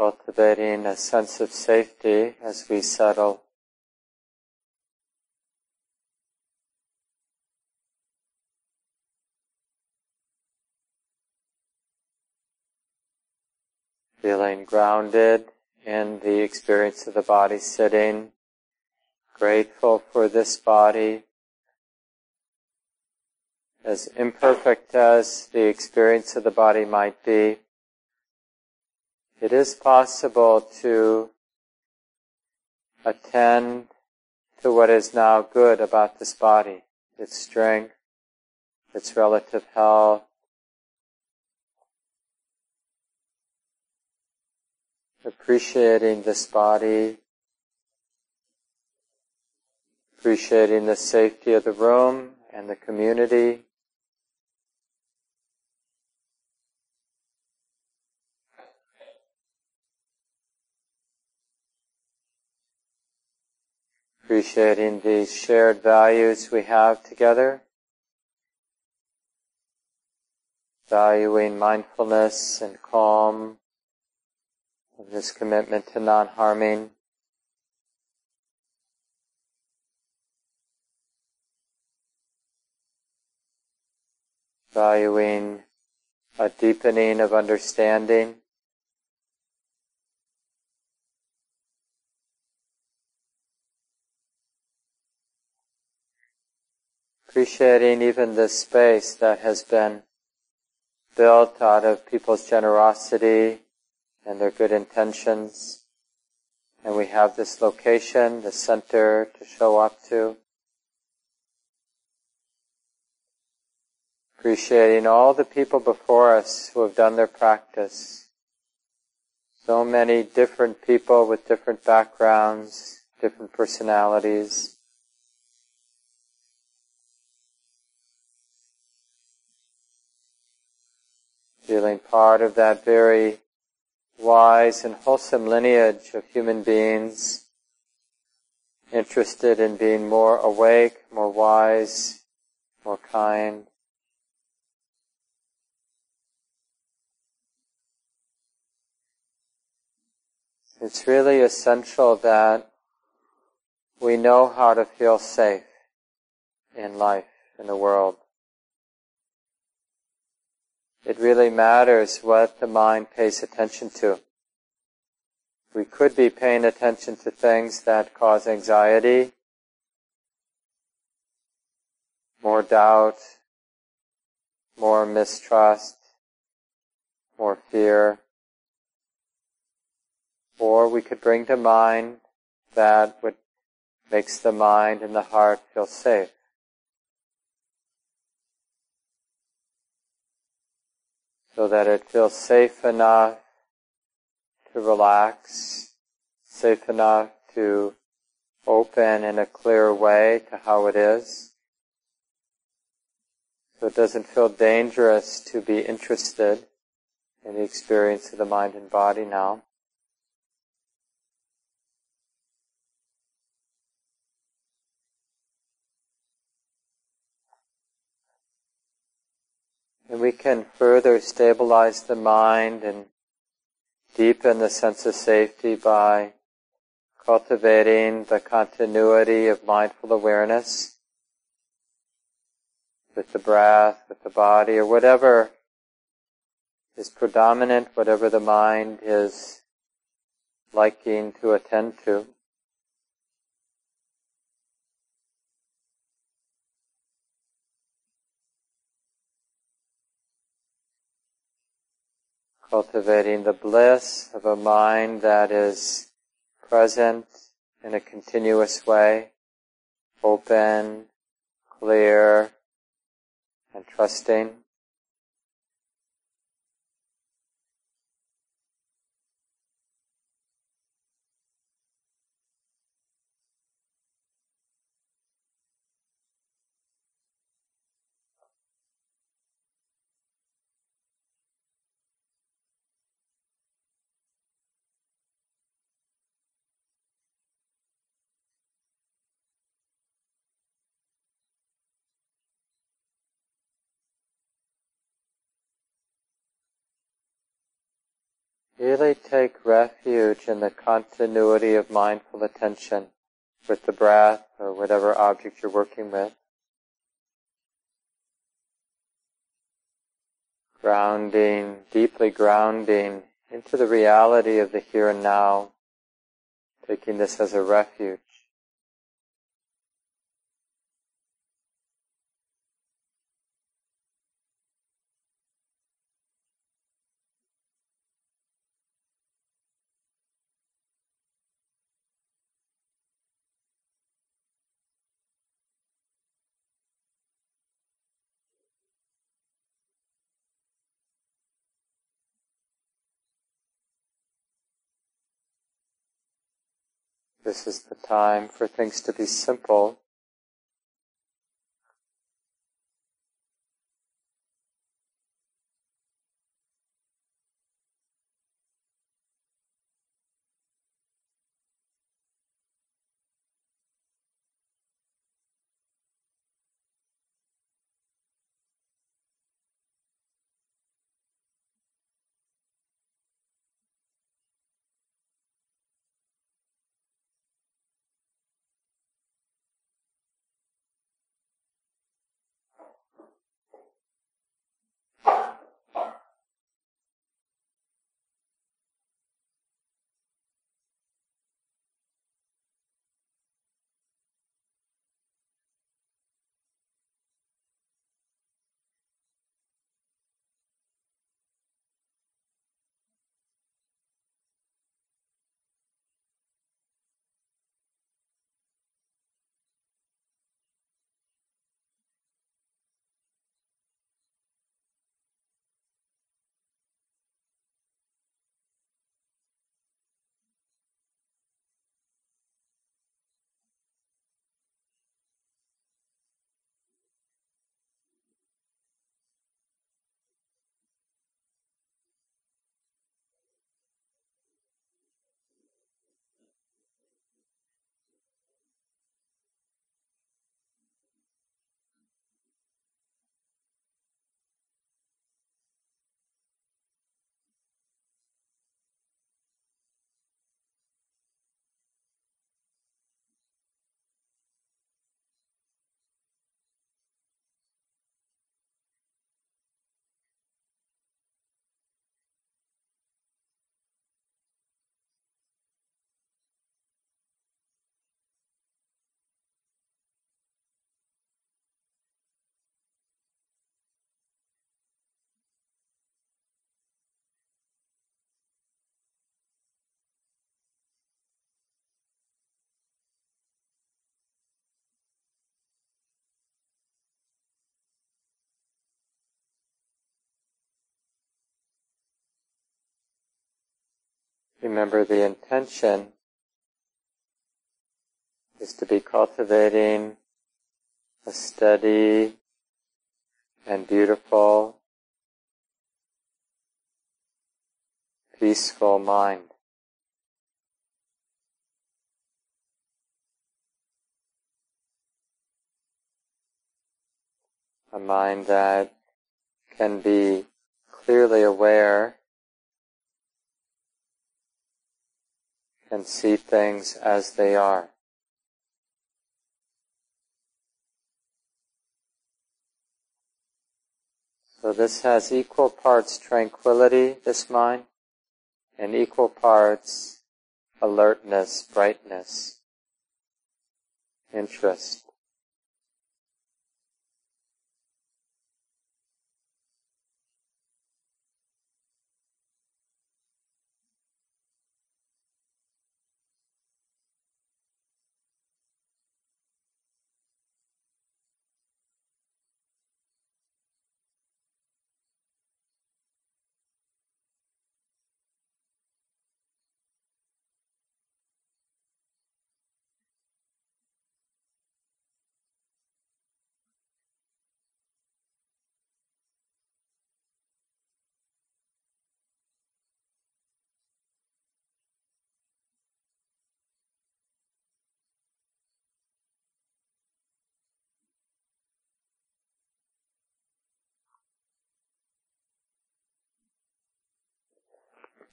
cultivating a sense of safety as we settle. Feeling grounded in the experience of the body sitting, grateful for this body, as imperfect as the experience of the body might be, it is possible to attend to what is now good about this body, its strength, its relative health, appreciating this body, appreciating the safety of the room and the community, appreciating the shared values we have together, valuing mindfulness and calm, and this commitment to non-harming. Valuing a deepening of understanding. Appreciating even the space that has been built out of people's generosity and their good intentions. And we have this location, the center to show up to. Appreciating all the people before us who have done their practice. So many different people with different backgrounds, different personalities. Feeling part of that very wise and wholesome lineage of human beings interested in being more awake, more wise, more kind. It's really essential that we know how to feel safe in life, in the world. It really matters what the mind pays attention to. We could be paying attention to things that cause anxiety, more doubt, more mistrust, more fear. Or we could bring to mind that which makes the mind and the heart feel safe. So that it feels safe enough to relax, safe enough to open in a clear way to how it is. So it doesn't feel dangerous to be interested in the experience of the mind and body now. And we can further stabilize the mind and deepen the sense of safety by cultivating the continuity of mindful awareness with the breath, with the body, or whatever is predominant, whatever the mind is liking to attend to. Cultivating the bliss of a mind that is present in a continuous way, open, clear, and trusting. Really take refuge in the continuity of mindful attention with the breath or whatever object you're working with. Grounding, deeply grounding into the reality of the here and now, taking this as a refuge. This is the time for things to be simple. Remember the intention is to be cultivating a steady and beautiful, peaceful mind. A mind that can be clearly aware and see things as they are. So this has equal parts tranquility, this mind, and equal parts alertness, brightness, interest.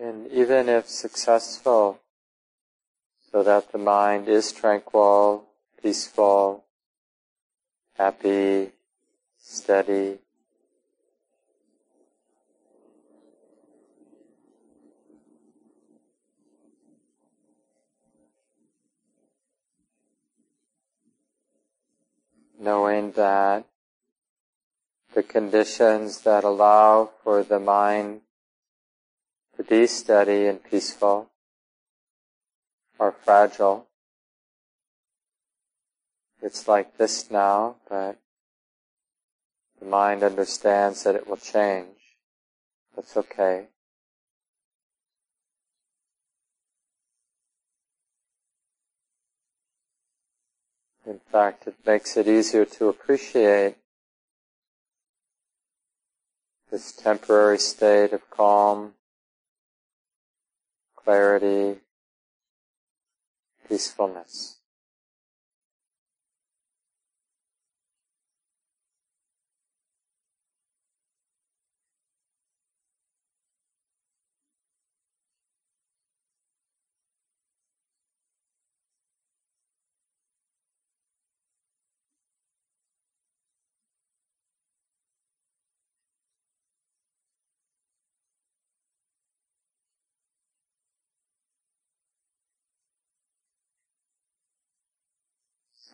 And even if successful, so that the mind is tranquil, peaceful, happy, steady, knowing that the conditions that allow for the mind to be steady and peaceful are fragile. It's like this now, but the mind understands that it will change. That's okay. In fact, it makes it easier to appreciate this temporary state of calm clarity, peacefulness.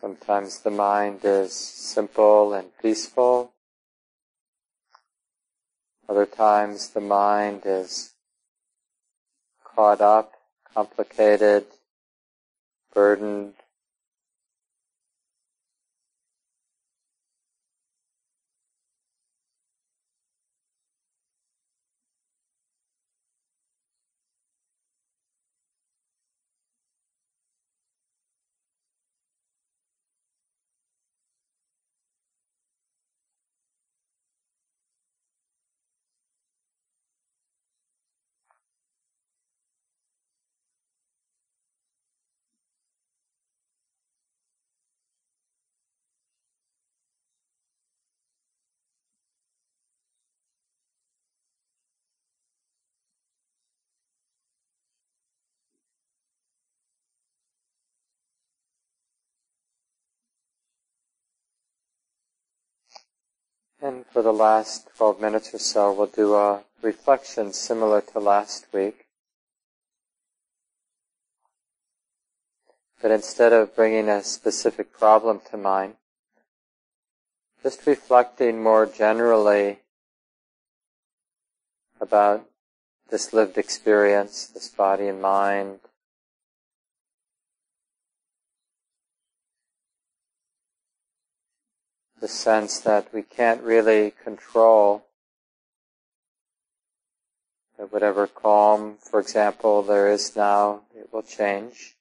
Sometimes the mind is simple and peaceful. Other times the mind is caught up, complicated, burdened, And for the last 12 minutes or so, we'll do a reflection similar to last week. But instead of bringing a specific problem to mind, just reflecting more generally about this lived experience, this body and mind, the sense that we can't really control that whatever calm, for example, there is now, it will change.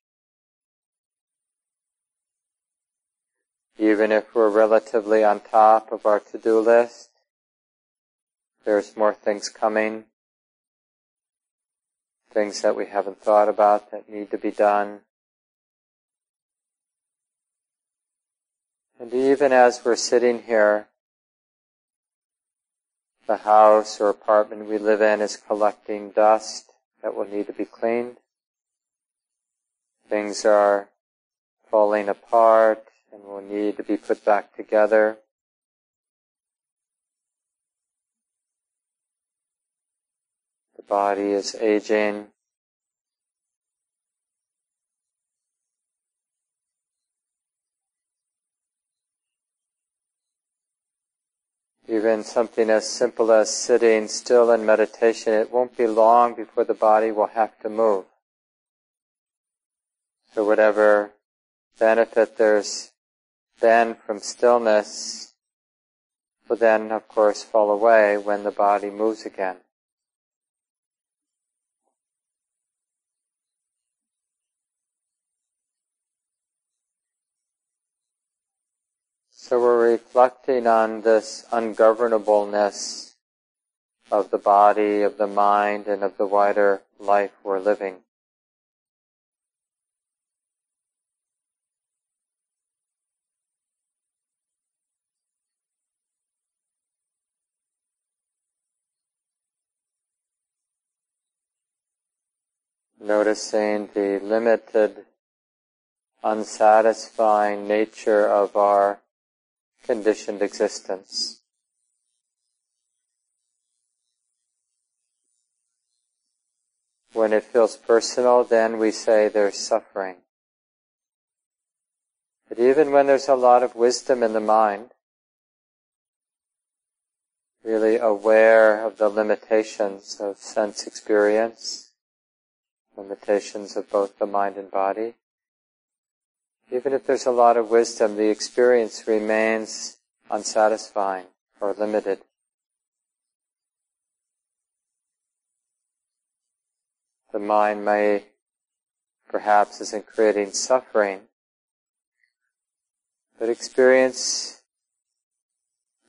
Even if we're relatively on top of our to-do list, there's more things coming, things that we haven't thought about that need to be done. And even as we're sitting here, the house or apartment we live in is collecting dust that will need to be cleaned. Things are falling apart and will need to be put back together. The body is aging. Even something as simple as sitting still in meditation, it won't be long before the body will have to move. So whatever benefit there's been from stillness will then of course fall away when the body moves again. So we're reflecting on this ungovernableness of the body, of the mind, and of the wider life we're living. Noticing the limited, unsatisfying nature of our conditioned existence. When it feels personal, then we say there's suffering. But even when there's a lot of wisdom in the mind, really aware of the limitations of sense experience, limitations of both the mind and body, even if there's a lot of wisdom, the experience remains unsatisfying or limited. The mind may, perhaps, isn't creating suffering, but experience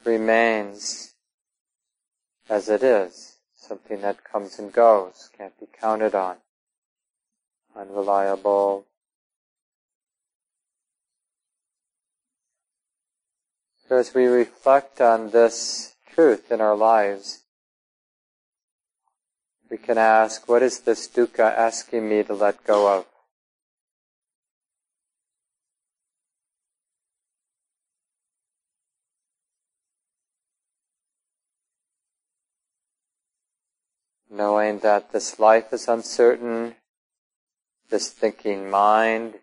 remains as it is, something that comes and goes, can't be counted on, unreliable, So as we reflect on this truth in our lives, we can ask, what is this dukkha asking me to let go of? Knowing that this life is uncertain, this thinking mind,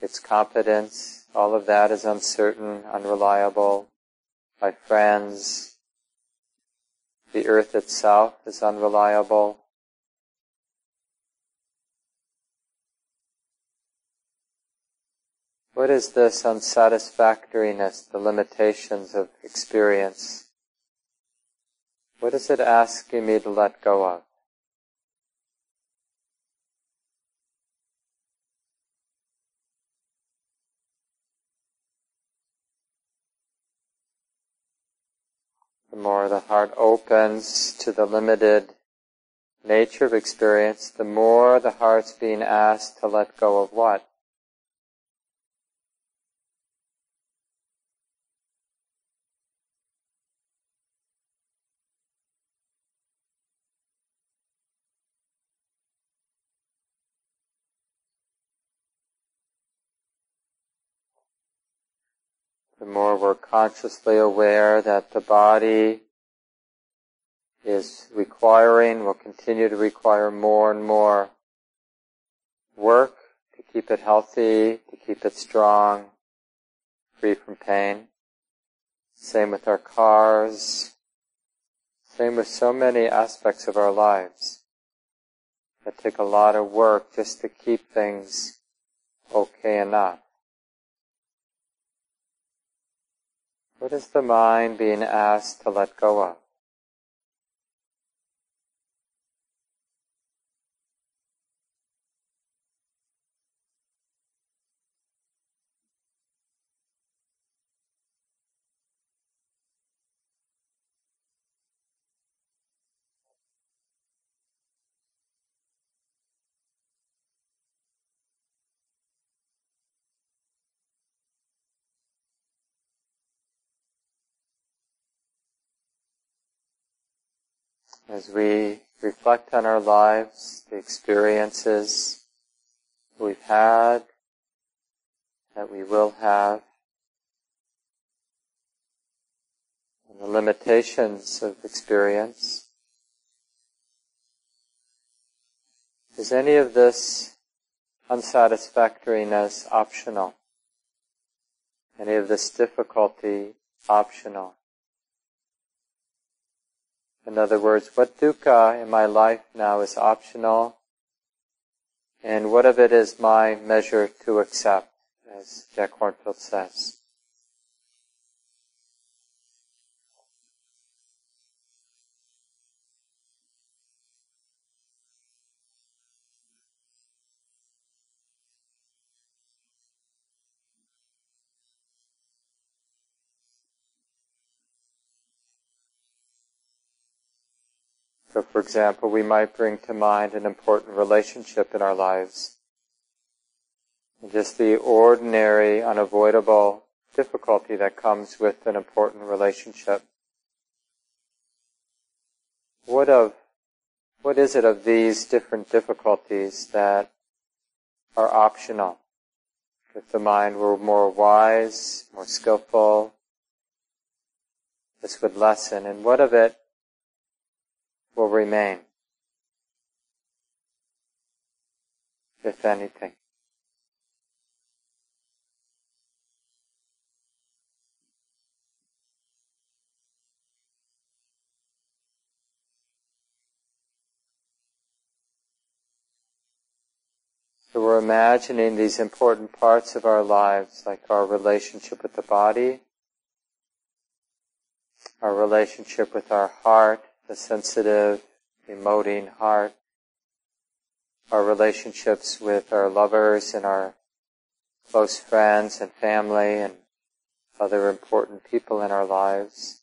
its competence, all of that is uncertain, unreliable. My friends, the earth itself is unreliable. What is this unsatisfactoriness, the limitations of experience? What is it asking me to let go of? The more the heart opens to the limited nature of experience, the more the heart's being asked to let go of what? The more we're consciously aware that the body is requiring, will continue to require more and more work to keep it healthy, to keep it strong, free from pain. Same with our cars. Same with so many aspects of our lives that take a lot of work just to keep things okay enough. What is the mind being asked to let go of? As we reflect on our lives, the experiences we've had, that we will have, and the limitations of experience, Is any of this unsatisfactoriness optional? Any of this difficulty optional? In other words, what dukkha in my life now is optional, and what of it is my measure to accept, as Jack Kornfield says. So for example, we might bring to mind an important relationship in our lives. Just the ordinary, unavoidable difficulty that comes with an important relationship. What of, what is it of these different difficulties that are optional? If the mind were more wise, more skillful, this would lessen. And what of it will remain, if anything. So we're imagining these important parts of our lives, like our relationship with the body, our relationship with our heart, the sensitive, emoting heart, our relationships with our lovers and our close friends and family and other important people in our lives.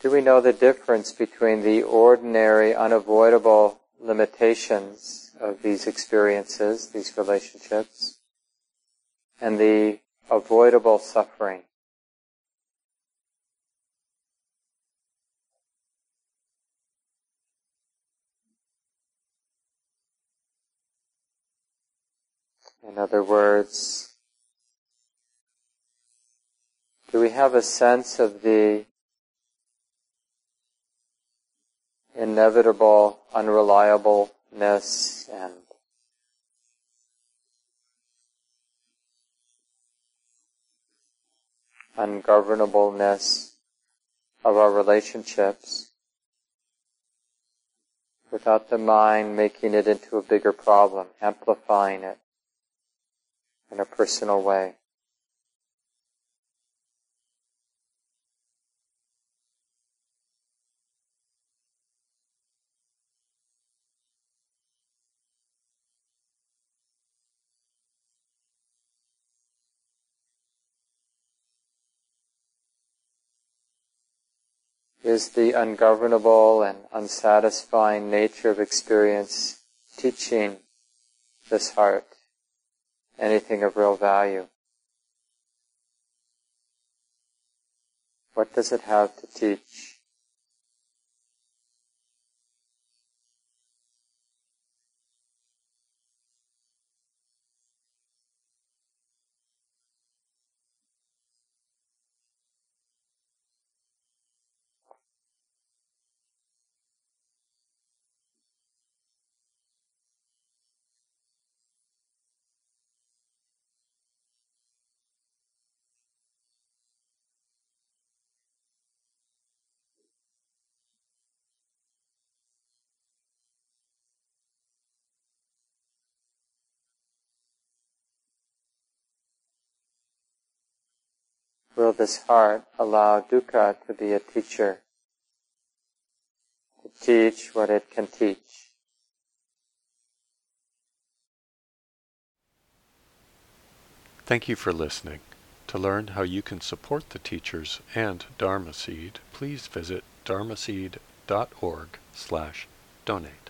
Do we know the difference between the ordinary, unavoidable limitations of these experiences, these relationships, and the avoidable suffering. In other words, do we have a sense of the inevitable unreliableness and ungovernableness of our relationships without the mind making it into a bigger problem, amplifying it in a personal way. Is the ungovernable and unsatisfying nature of experience teaching this heart anything of real value? What does it have to teach? Will this heart allow dukkha to be a teacher, to teach what it can teach? Thank you for listening. To learn how you can support the teachers and Dharma Seed, please visit dharmaseed.org slash donate.